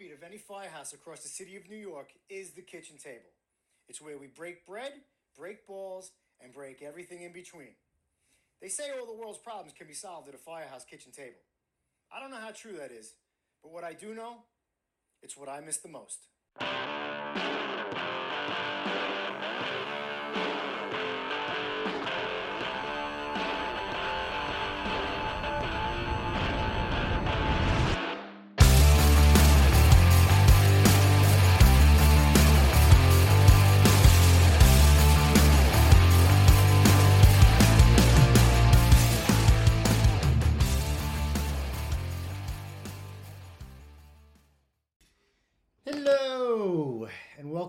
heartbeat of any firehouse across the city of New York is the kitchen table. It's where we break bread, break balls, and break everything in between. They say all the world's problems can be solved at a firehouse kitchen table. I don't know how true that is, but what I do know, it's what I miss the most.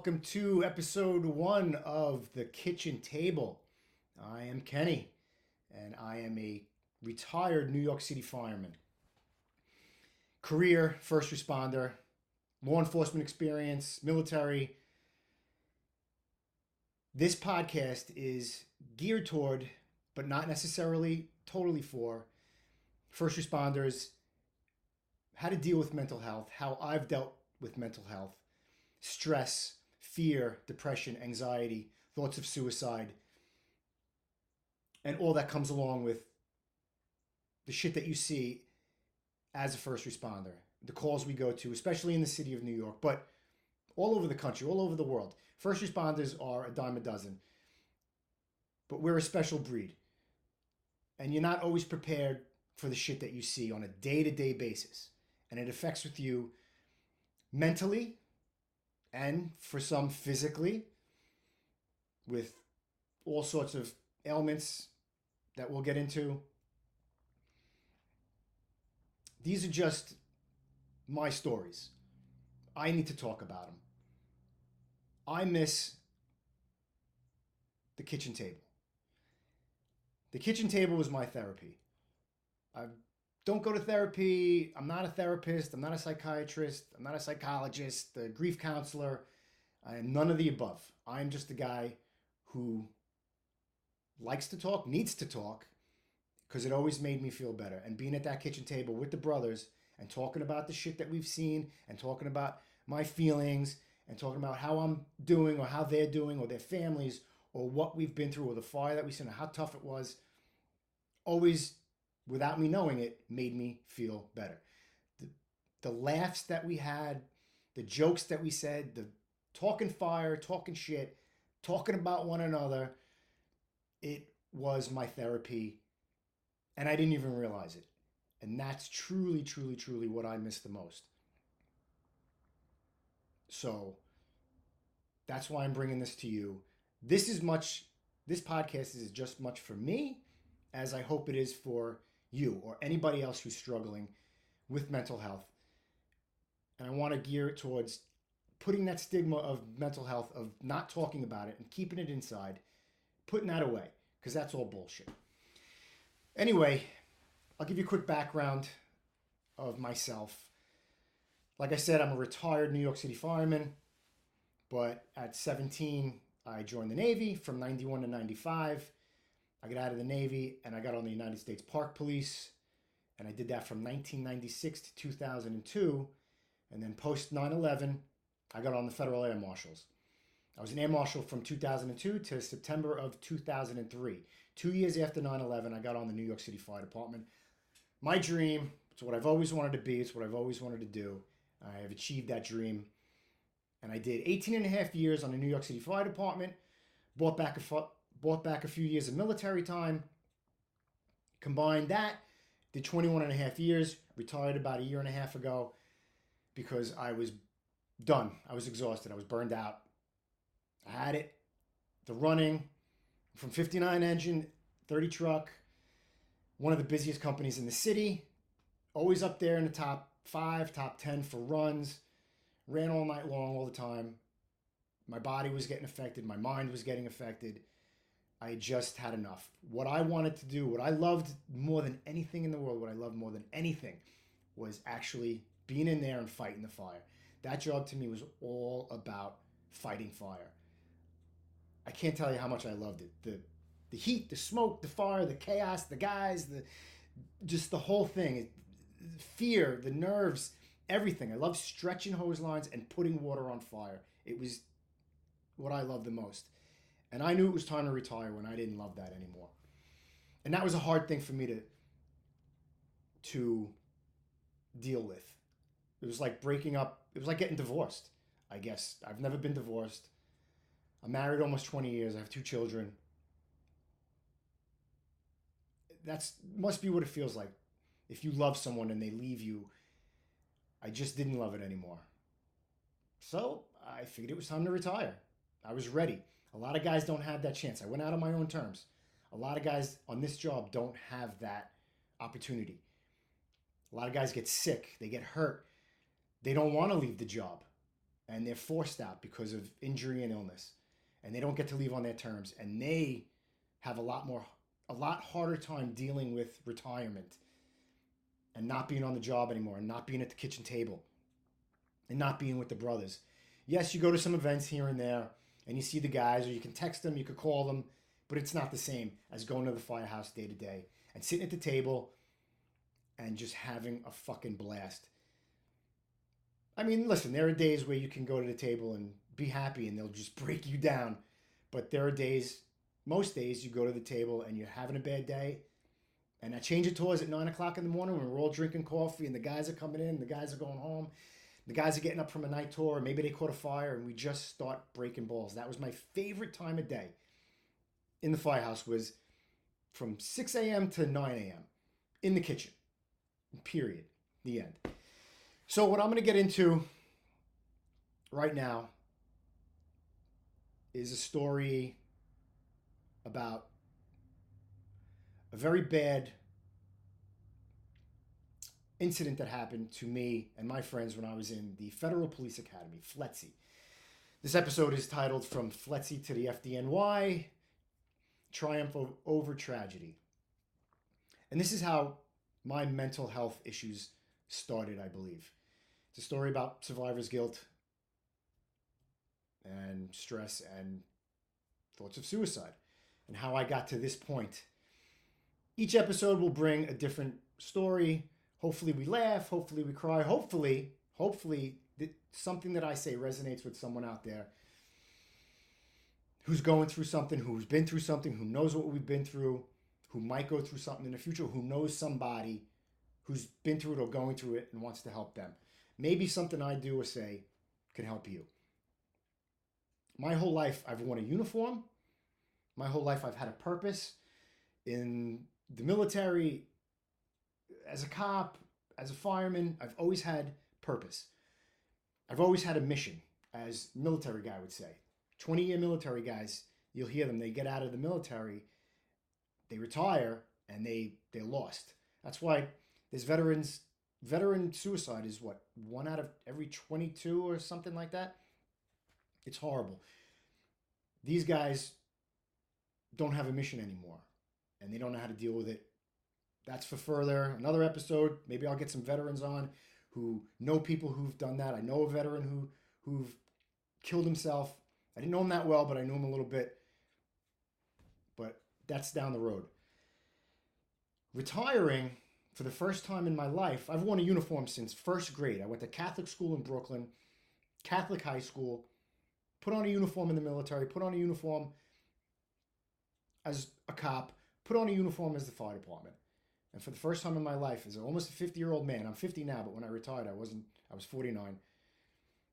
Welcome to episode one of The Kitchen Table. I am Kenny, and I am a retired New York City fireman. Career first responder, law enforcement experience, military. This podcast is geared toward, but not necessarily totally for, first responders, how to deal with mental health, how I've dealt with mental health, stress, fear, depression, anxiety, thoughts of suicide, and all that comes along with the shit that you see as a first responder, the calls we go to, especially in the city of New York, but all over the country, all over the world. First responders are a dime a dozen, but we're a special breed. And you're not always prepared for the shit that you see on a day to day basis. And it affects with you mentally and for some physically with all sorts of ailments that we'll get into. These are just my stories. I need to talk about them. I miss the kitchen table. The kitchen table was my therapy. I've don't go to therapy. I'm not a therapist. I'm not a psychiatrist. I'm not a psychologist, a grief counselor. I am none of the above. I'm just a guy who likes to talk, needs to talk, because it always made me feel better. And being at that kitchen table with the brothers and talking about the shit that we've seen and talking about my feelings and talking about how I'm doing or how they're doing or their families or what we've been through or the fire that we've seen or how tough it was always without me knowing it, made me feel better. The, the laughs that we had, the jokes that we said, the talking fire, talking shit, talking about one another, it was my therapy. And I didn't even realize it. And that's truly, truly, truly what I miss the most. So that's why I'm bringing this to you. This is much, this podcast is just much for me as I hope it is for you or anybody else who's struggling with mental health. And I want to gear it towards putting that stigma of mental health, of not talking about it and keeping it inside, putting that away, because that's all bullshit. Anyway, I'll give you a quick background of myself. Like I said, I'm a retired New York City fireman, but at 17, I joined the Navy from 91 to 95. I got out of the Navy and I got on the United States Park Police. And I did that from 1996 to 2002. And then post 9 11, I got on the Federal Air Marshals. I was an Air Marshal from 2002 to September of 2003. Two years after 9 11, I got on the New York City Fire Department. My dream, it's what I've always wanted to be, it's what I've always wanted to do. I have achieved that dream. And I did 18 and a half years on the New York City Fire Department, bought back a, bought back a few years of military time. Combined that, did 21 and a half years, retired about a year and a half ago because I was done. I was exhausted. I was burned out. I had it. The running from 59 engine, 30 truck, one of the busiest companies in the city, always up there in the top five, top 10 for runs, ran all night long, all the time. My body was getting affected, my mind was getting affected. I just had enough. What I wanted to do, what I loved more than anything in the world, what I loved more than anything was actually being in there and fighting the fire. That job to me was all about fighting fire. I can't tell you how much I loved it. The the heat, the smoke, the fire, the chaos, the guys, the just the whole thing. Fear, the nerves, everything. I loved stretching hose lines and putting water on fire. It was what I loved the most. And I knew it was time to retire when I didn't love that anymore. And that was a hard thing for me to to deal with. It was like breaking up, it was like getting divorced, I guess. I've never been divorced. I'm married almost 20 years. I have two children. That's must be what it feels like if you love someone and they leave you. I just didn't love it anymore. So I figured it was time to retire. I was ready. A lot of guys don't have that chance. I went out on my own terms. A lot of guys on this job don't have that opportunity. A lot of guys get sick, they get hurt, they don't want to leave the job, and they're forced out because of injury and illness, and they don't get to leave on their terms, and they have a lot more, a lot harder time dealing with retirement and not being on the job anymore, and not being at the kitchen table, and not being with the brothers. Yes, you go to some events here and there, and you see the guys, or you can text them, you could call them, but it's not the same as going to the firehouse day to day and sitting at the table and just having a fucking blast. I mean, listen, there are days where you can go to the table and be happy and they'll just break you down. But there are days, most days, you go to the table and you're having a bad day. And I change it towards at nine o'clock in the morning when we're all drinking coffee and the guys are coming in, the guys are going home, the guys are getting up from a night tour, maybe they caught a fire, and we just start breaking balls. That was my favorite time of day in the firehouse was from 6 a.m. to 9 a.m. in the kitchen. Period. The end. So, what I'm going to get into right now is a story about a very bad incident that happened to me and my friends when I was in the Federal Police Academy, FLETC. This episode is titled From FLETC to the FDNY Triumph Over Tragedy. And this is how my mental health issues started, I believe. It's a story about survivor's guilt and stress and thoughts of suicide and how I got to this point. Each episode will bring a different story. Hopefully, we laugh. Hopefully, we cry. Hopefully, hopefully, that something that I say resonates with someone out there who's going through something, who's been through something, who knows what we've been through, who might go through something in the future, who knows somebody who's been through it or going through it and wants to help them. Maybe something I do or say can help you. My whole life, I've worn a uniform. My whole life, I've had a purpose. In the military, as a cop, as a fireman, I've always had purpose. I've always had a mission, as military guy would say. 20 year military guys, you'll hear them, they get out of the military, they retire, and they they're lost. That's why there's veterans veteran suicide is what one out of every 22 or something like that. It's horrible. These guys don't have a mission anymore and they don't know how to deal with it. That's for further another episode. Maybe I'll get some veterans on who know people who've done that. I know a veteran who who've killed himself I didn't know him that well, but I knew him a little bit. But that's down the road. Retiring for the first time in my life, I've worn a uniform since first grade. I went to Catholic school in Brooklyn, Catholic high school, put on a uniform in the military, put on a uniform as a cop, put on a uniform as the fire department. And for the first time in my life, as almost a 50 year old man, I'm 50 now, but when I retired, I wasn't, I was 49,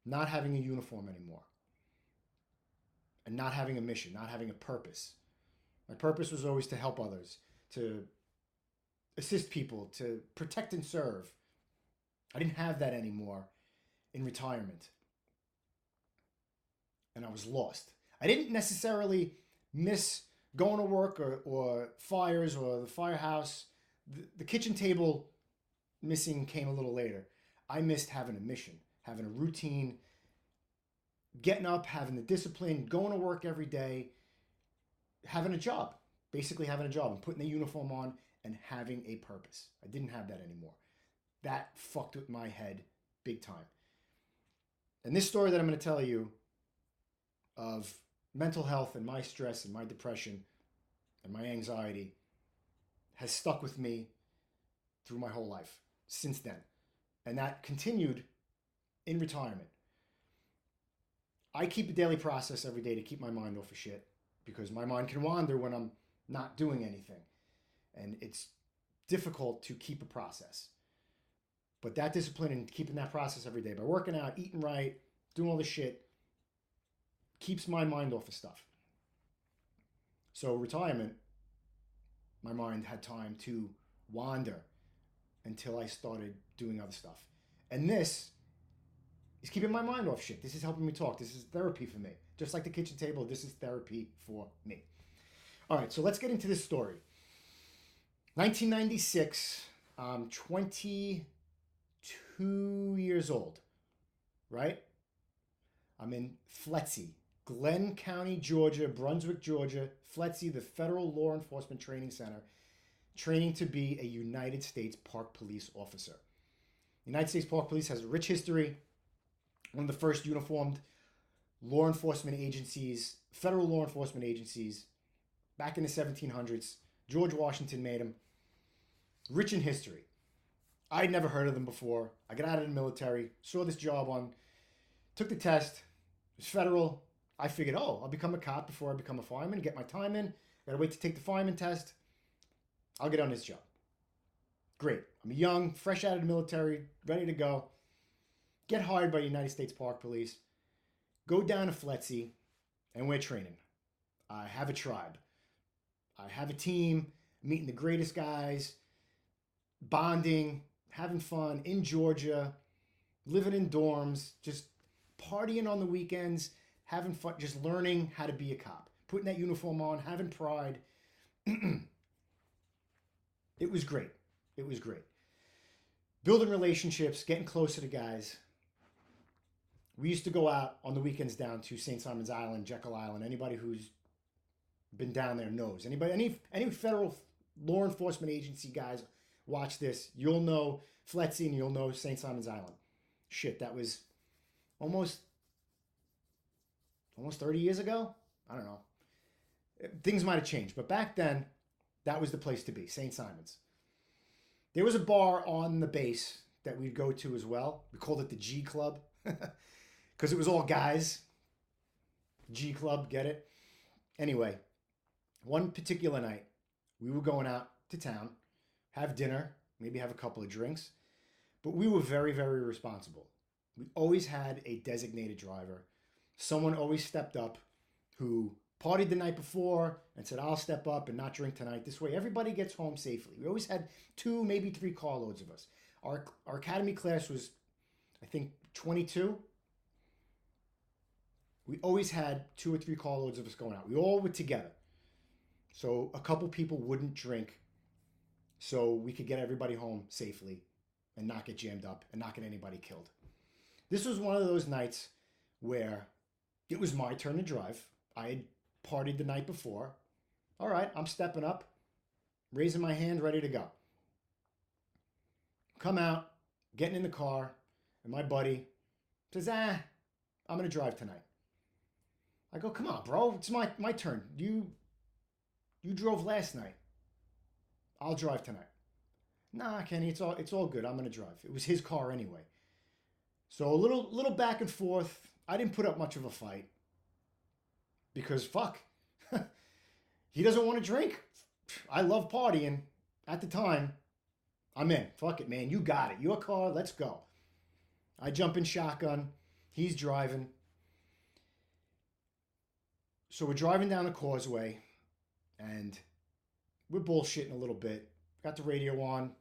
not having a uniform anymore and not having a mission, not having a purpose. My purpose was always to help others, to assist people, to protect and serve. I didn't have that anymore in retirement. And I was lost. I didn't necessarily miss going to work or, or fires or the firehouse. The, kitchen table missing came a little later. I missed having a mission, having a routine, getting up, having the discipline, going to work every day, having a job, basically having a job and putting the uniform on and having a purpose. I didn't have that anymore. That fucked with my head big time. And this story that I'm going to tell you of mental health and my stress and my depression and my anxiety has stuck with me through my whole life since then. And that continued in retirement. I keep a daily process every day to keep my mind off of shit because my mind can wander when I'm not doing anything. And it's difficult to keep a process. But that discipline and keeping that process every day by working out, eating right, doing all this shit keeps my mind off of stuff. So, retirement, my mind had time to wander until I started doing other stuff. And this is keeping my mind off shit. This is helping me talk. This is therapy for me. Just like the kitchen table, this is therapy for me. All right, so let's get into this story. 1996, I'm 22 years old, right? I'm in FLETC, Glynn County, Georgia, Brunswick, Georgia, FLETC, the Federal Law Enforcement Training Center, training to be a United States Park Police officer. United States Park Police has a rich history, one of the first uniformed law enforcement agencies, federal law enforcement agencies, back in the 1700s. George Washington made them rich in history. I'd never heard of them before. I got out of the military, saw this job on, took the test. It was federal. I figured, oh, I'll become a cop before I become a fireman, get my time in. Gotta wait to take the fireman test. I'll get on this job. Great. I'm young, fresh out of the military, ready to go. Get hired by the United States Park Police. Go down to FLETC, and we're training. I have a tribe. I have a team, meeting the greatest guys, bonding, having fun in Georgia, living in dorms, just partying on the weekends, having fun, just learning how to be a cop, putting that uniform on, having pride. it was great. It was great. Building relationships, getting closer to guys. We used to go out on the weekends down to St. Simon's Island, Jekyll Island. Anybody who's been down there knows. Anybody, any any federal law enforcement agency guys watch this, you'll know FLETC and you'll know St. Simon's Island. Shit, that was almost almost 30 years ago. I don't know. Things might have changed, but back then, that was the place to be, St. Simon's. There was a bar on the base that we'd go to as well. We called it the G Club because it was all guys. G Club, get it? Anyway, one particular night, we were going out to town have dinner, maybe have a couple of drinks. But we were very, very responsible. We always had a designated driver. Someone always stepped up who partied the night before and said, I'll step up and not drink tonight. This way, everybody gets home safely. We always had two, maybe three carloads of us. Our, our academy class was, I think, 22. We always had two or three carloads of us going out. We all were together. So a couple people wouldn't drink so we could get everybody home safely and not get jammed up and not get anybody killed. This was one of those nights where it was my turn to drive. I had partied the night before. All right, I'm stepping up, raising my hand, ready to go. Come out, getting in the car, and my buddy says, Ah, I'm going to drive tonight. I go, Come on, bro, it's my, my turn. You, you drove last night. I'll drive tonight. Nah, Kenny, it's all it's all good. I'm gonna drive. It was his car anyway. So a little little back and forth. I didn't put up much of a fight because fuck, he doesn't want to drink. I love partying. At the time, I'm in. Fuck it, man. You got it. Your car. Let's go. I jump in shotgun. He's driving. So we're driving down the causeway, and we're bullshitting a little bit. Got the radio on,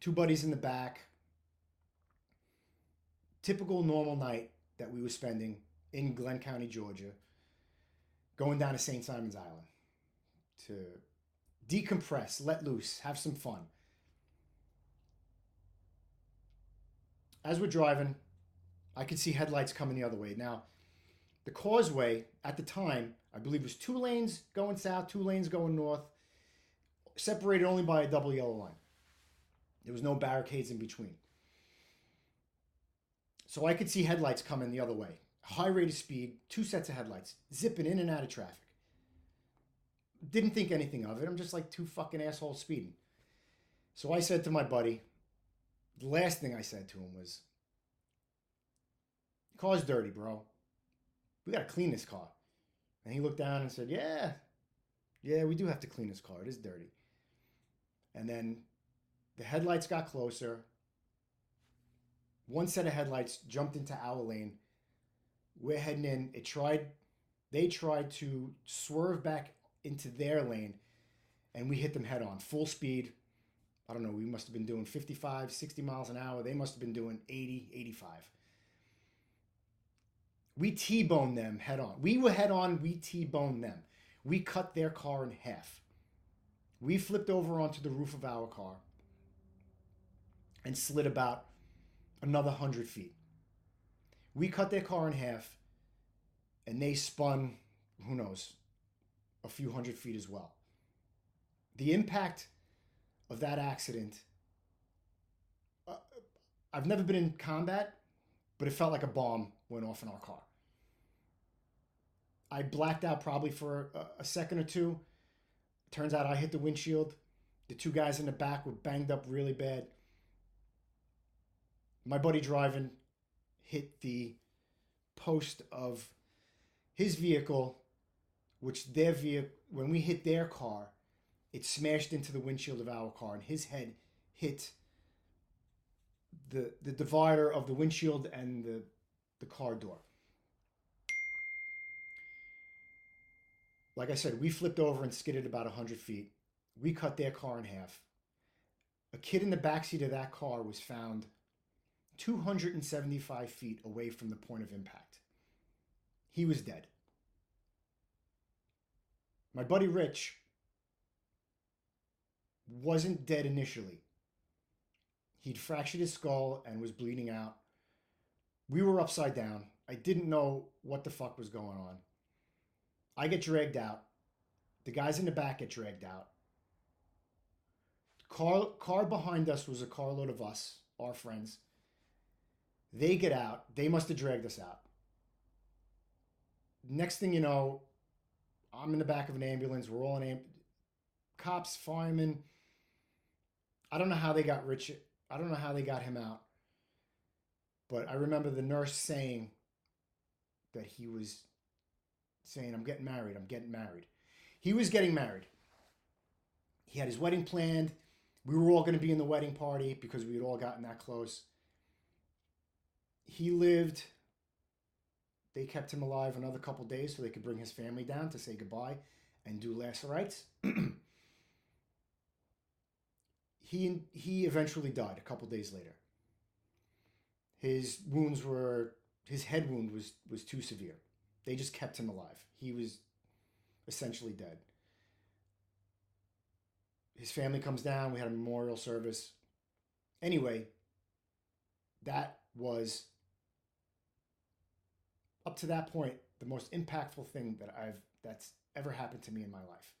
two buddies in the back. Typical normal night that we were spending in Glynn County, Georgia, going down to St. Simon's Island to decompress, let loose, have some fun. As we're driving, I could see headlights coming the other way. Now, the causeway at the time, I believe, was two lanes going south, two lanes going north separated only by a double yellow line. There was no barricades in between. So I could see headlights coming the other way. High rate of speed, two sets of headlights, zipping in and out of traffic. Didn't think anything of it. I'm just like two fucking assholes speeding. So I said to my buddy, the last thing I said to him was, Car's dirty, bro. We got to clean this car. And he looked down and said, Yeah, yeah, we do have to clean this car. It is dirty. And then the headlights got closer. One set of headlights jumped into our lane. We're heading in. It tried, they tried to swerve back into their lane, and we hit them head on, full speed. I don't know, we must have been doing 55, 60 miles an hour. They must have been doing 80, 85. We T boned them head on. We were head on, we T boned them. We cut their car in half. We flipped over onto the roof of our car and slid about another 100 feet. We cut their car in half and they spun, who knows, a few hundred feet as well. The impact of that accident, uh, I've never been in combat, but it felt like a bomb went off in our car. I blacked out probably for a, a second or two. Turns out I hit the windshield. The two guys in the back were banged up really bad. My buddy driving hit the post of his vehicle, which their vehicle, when we hit their car, it smashed into the windshield of our car, and his head hit the the divider of the windshield and the the car door. Like I said, we flipped over and skidded about 100 feet. We cut their car in half. A kid in the backseat of that car was found 275 feet away from the point of impact. He was dead. My buddy Rich wasn't dead initially. He'd fractured his skull and was bleeding out. We were upside down. I didn't know what the fuck was going on. I get dragged out. The guys in the back get dragged out. Car, car behind us was a carload of us, our friends. They get out. They must have dragged us out. Next thing you know, I'm in the back of an ambulance. We're all in amb- cops, firemen. I don't know how they got Rich. I don't know how they got him out. But I remember the nurse saying that he was saying, I'm getting married, I'm getting married. He was getting married. He had his wedding planned. We were all going to be in the wedding party because we had all gotten that close. He lived, they kept him alive another couple days so they could bring his family down to say goodbye and do last rites. he, he eventually died a couple days later. His wounds were, his head wound was, was too severe. They just kept him alive. He was essentially dead. His family comes down. We had a memorial service. Anyway, that was up to that point the most impactful thing that I've that's ever happened to me in my life.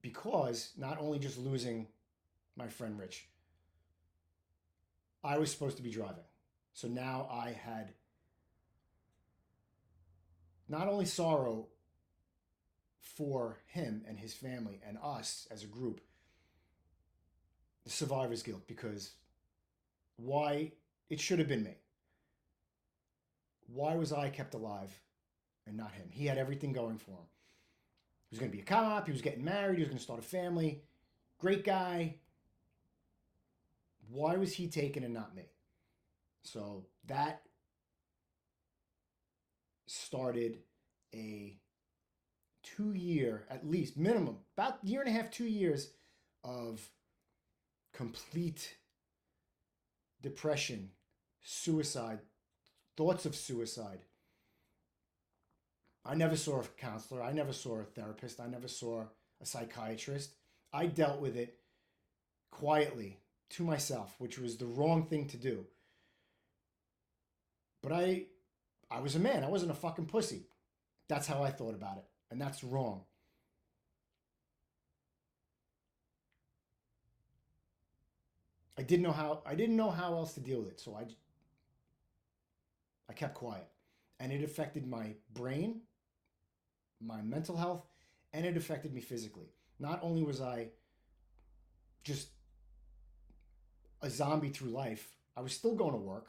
Because not only just losing my friend Rich, I was supposed to be driving. So now I had not only sorrow for him and his family and us as a group, the survivor's guilt, because why it should have been me. Why was I kept alive and not him? He had everything going for him. He was going to be a cop, he was getting married, he was going to start a family. Great guy. Why was he taken and not me? So that started a two year, at least minimum, about year and a half, two years of complete depression, suicide, thoughts of suicide. I never saw a counselor. I never saw a therapist. I never saw a psychiatrist. I dealt with it quietly to myself, which was the wrong thing to do. But I I was a man. I wasn't a fucking pussy. That's how I thought about it. And that's wrong. I didn't know how I didn't know how else to deal with it. So I I kept quiet. And it affected my brain, my mental health, and it affected me physically. Not only was I just a zombie through life. I was still going to work.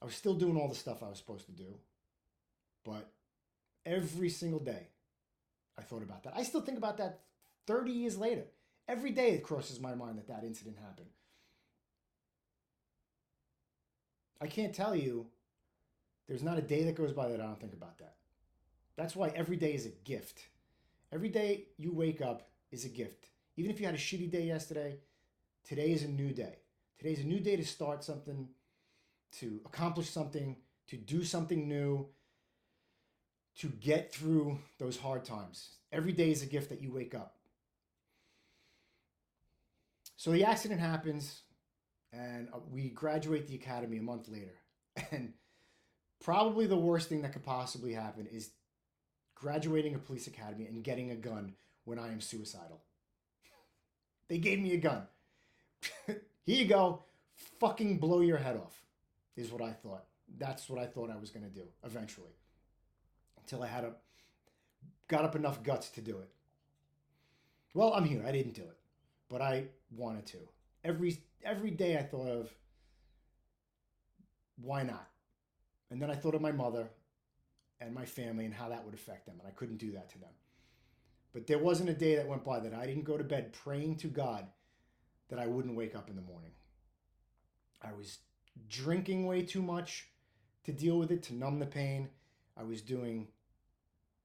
I was still doing all the stuff I was supposed to do. But every single day, I thought about that. I still think about that 30 years later. Every day it crosses my mind that that incident happened. I can't tell you, there's not a day that goes by that I don't think about that. That's why every day is a gift. Every day you wake up is a gift. Even if you had a shitty day yesterday, today is a new day. Today's a new day to start something, to accomplish something, to do something new, to get through those hard times. Every day is a gift that you wake up. So the accident happens, and uh, we graduate the academy a month later. And probably the worst thing that could possibly happen is graduating a police academy and getting a gun when I am suicidal. they gave me a gun. Here you go. Fucking blow your head off, is what I thought. That's what I thought I was going to do eventually. Until I had a got up enough guts to do it. Well, I'm here. I didn't do it, but I wanted to. Every every day I thought of why not? And then I thought of my mother and my family and how that would affect them, and I couldn't do that to them. But there wasn't a day that went by that I didn't go to bed praying to God that I wouldn't wake up in the morning. I was drinking way too much to deal with it, to numb the pain. I was doing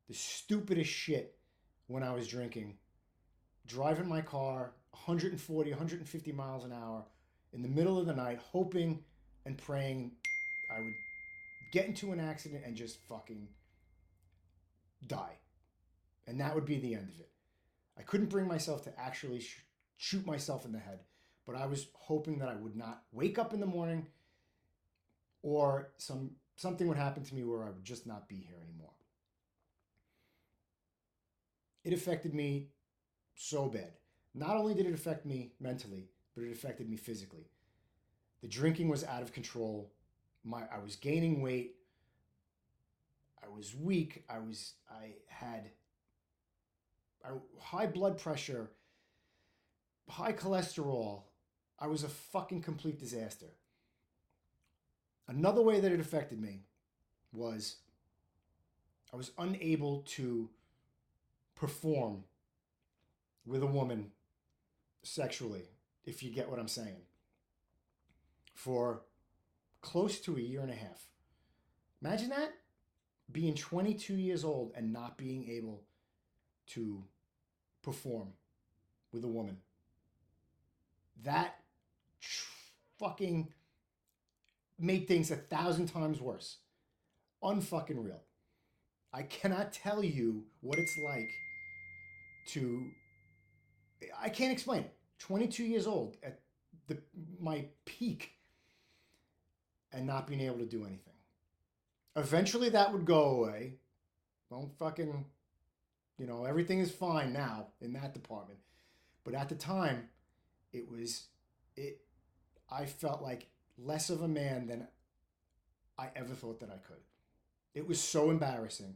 the stupidest shit when I was drinking, driving my car 140, 150 miles an hour in the middle of the night, hoping and praying I would get into an accident and just fucking die. And that would be the end of it. I couldn't bring myself to actually sh- shoot myself in the head, but I was hoping that I would not wake up in the morning or some something would happen to me where I would just not be here anymore. It affected me so bad. Not only did it affect me mentally, but it affected me physically. The drinking was out of control. My I was gaining weight. I was weak. I was I had high blood pressure, high cholesterol. I was a fucking complete disaster. Another way that it affected me was I was unable to perform with a woman sexually, if you get what I'm saying, for close to a year and a half. Imagine that being 22 years old and not being able to perform with a woman. That fucking made things a thousand times worse. Unfucking real. I cannot tell you what it's like to. I can't explain it. 22 years old at the my peak and not being able to do anything. Eventually that would go away. Don't fucking you know, everything is fine now in that department. But at the time, it was it I felt like less of a man than I ever thought that I could. It was so embarrassing.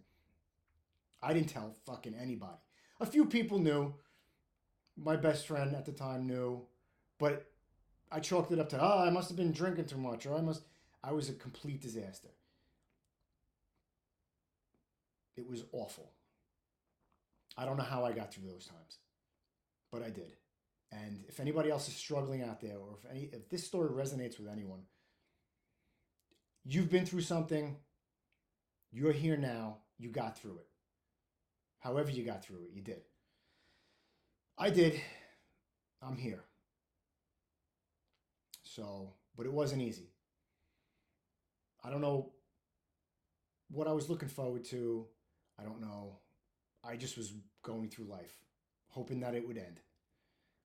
I didn't tell fucking anybody. A few people knew. My best friend at the time knew, but I chalked it up to, oh, I must have been drinking too much, or I must, I was a complete disaster. It was awful. I don't know how I got through those times, but I did. And if anybody else is struggling out there, or if any, if this story resonates with anyone, you've been through something, you're here now, you got through it. However, you got through it, you did. I did. I'm here. So, but it wasn't easy. I don't know what I was looking forward to. I don't know I just was going through life, hoping that it would end.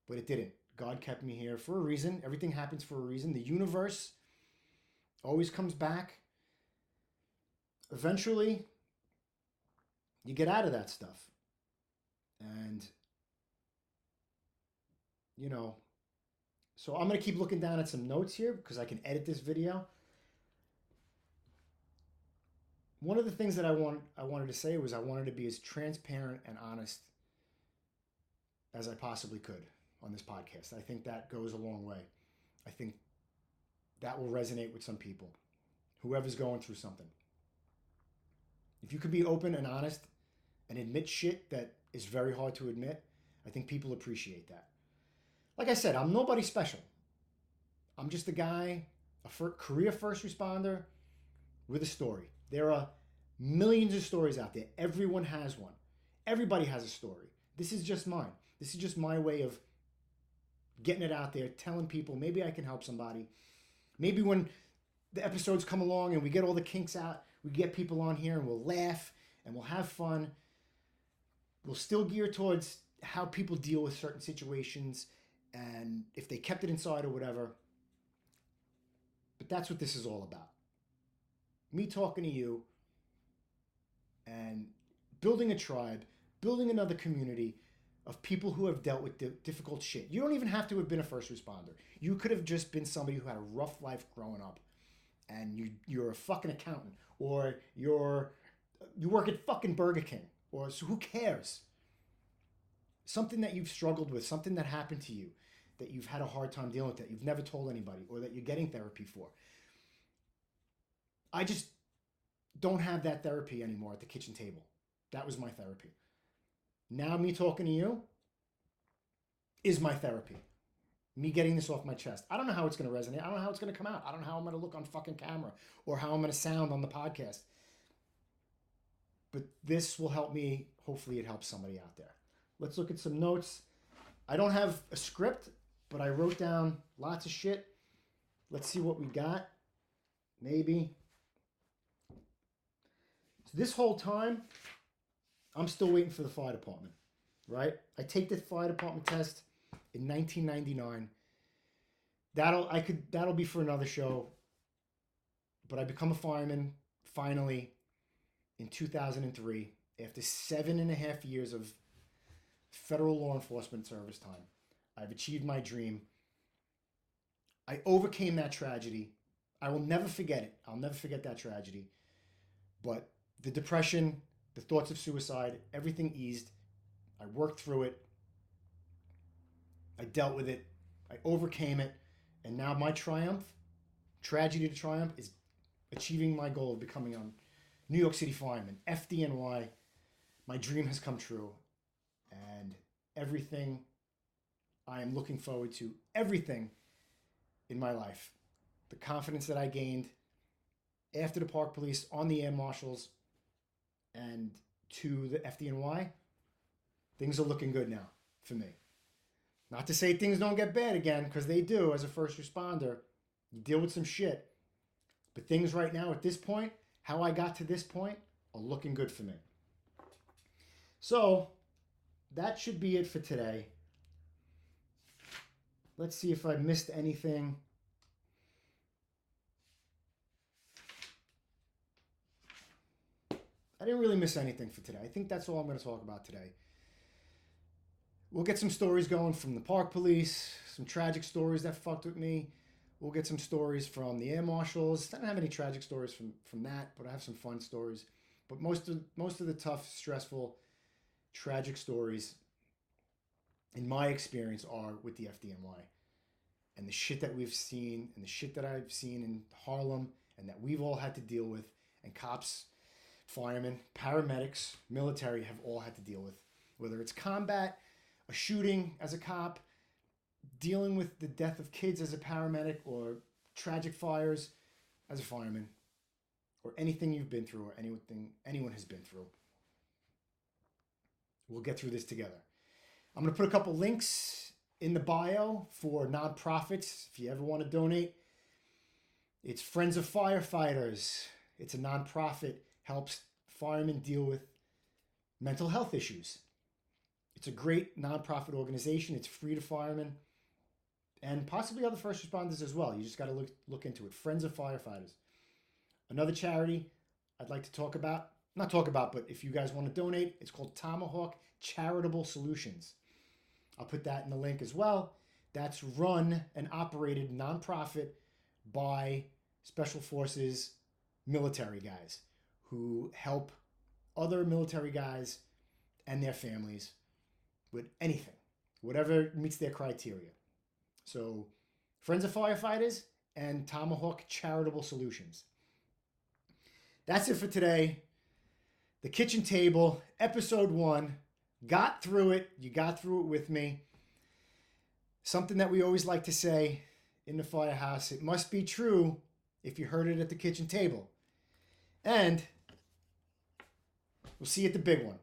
But it didn't. God kept me here for a reason. Everything happens for a reason. The universe always comes back. Eventually, you get out of that stuff. And, you know, so I'm going to keep looking down at some notes here because I can edit this video one of the things that I want I wanted to say was I wanted to be as transparent and honest as I possibly could. on this podcast. I think that goes a long way. I think that will resonate with some people, whoever's going through something. If you could be open and honest and admit shit that is very hard to admit, I think people appreciate that. Like I said, I'm nobody special. I'm just a guy, a fir- career first responder with a story. There are millions of stories out there. Everyone has one. Everybody has a story. This is just mine. This is just my way of getting it out there, telling people maybe I can help somebody. Maybe when the episodes come along and we get all the kinks out, we get people on here and we'll laugh and we'll have fun. We'll still gear towards how people deal with certain situations and if they kept it inside or whatever. But that's what this is all about. Me talking to you and building a tribe, building another community of people who have dealt with di- difficult shit. You don't even have to have been a first responder. You could have just been somebody who had a rough life growing up and you you're a fucking accountant or you're you work at fucking Burger King or so who cares? Something that you've struggled with, something that happened to you that you've had a hard time dealing with that you've never told anybody or that you're getting therapy for. I just don't have that therapy anymore at the kitchen table. That was my therapy. Now, me talking to you is my therapy. Me getting this off my chest. I don't know how it's going to resonate. I don't know how it's going to come out. I don't know how I'm going to look on fucking camera or how I'm going to sound on the podcast. But this will help me. Hopefully, it helps somebody out there. Let's look at some notes. I don't have a script, but I wrote down lots of shit. Let's see what we got. Maybe. So this whole time, I'm still waiting for the fire department, right? I take the fire department test in 1999. That'll I could that'll be for another show. But I become a fireman finally in 2003 after seven and a half years of federal law enforcement service time. I've achieved my dream. I overcame that tragedy. I will never forget it. I'll never forget that tragedy. But the depression, the thoughts of suicide, everything eased. I worked through it. I dealt with it. I overcame it. And now my triumph, tragedy to triumph, is achieving my goal of becoming a New York City fireman, FDNY. My dream has come true. And everything I am looking forward to, everything in my life, the confidence that I gained after the park police, on the air marshals, and to the FDNY, things are looking good now for me. Not to say things don't get bad again, because they do as a first responder. You deal with some shit. But things right now at this point, how I got to this point, are looking good for me. So, that should be it for today. Let's see if I missed anything. I didn't really miss anything for today. I think that's all I'm going to talk about today. We'll get some stories going from the park police, some tragic stories that fucked with me. We'll get some stories from the air marshals. I don't have any tragic stories from from that, but I have some fun stories. But most of most of the tough, stressful, tragic stories, in my experience, are with the FDNY, and the shit that we've seen, and the shit that I've seen in Harlem, and that we've all had to deal with, and cops, firemen, paramedics, military have all had to deal with, whether it's combat, a shooting as a cop, dealing with the death of kids as a paramedic or tragic fires as a fireman or anything you've been through or anything anyone has been through. We'll get through this together. I'm going to put a couple links in the bio for nonprofits if you ever want to donate. It's Friends of Firefighters. It's a nonprofit helps firemen deal with mental health issues. It's a great nonprofit organization. It's free to firemen and possibly other first responders as well. You just got to look look into it. Friends of Firefighters. Another charity I'd like to talk about, not talk about, but if you guys want to donate, it's called Tomahawk Charitable Solutions. I'll put that in the link as well. That's run and operated nonprofit by Special Forces military guys who help other military guys and their families with anything whatever meets their criteria. So, Friends of Firefighters and Tomahawk Charitable Solutions. That's it for today. The Kitchen Table, episode one. Got through it. You got through it with me. Something that we always like to say in the firehouse it must be true if you heard it at the kitchen table. And we'll see you at the big one.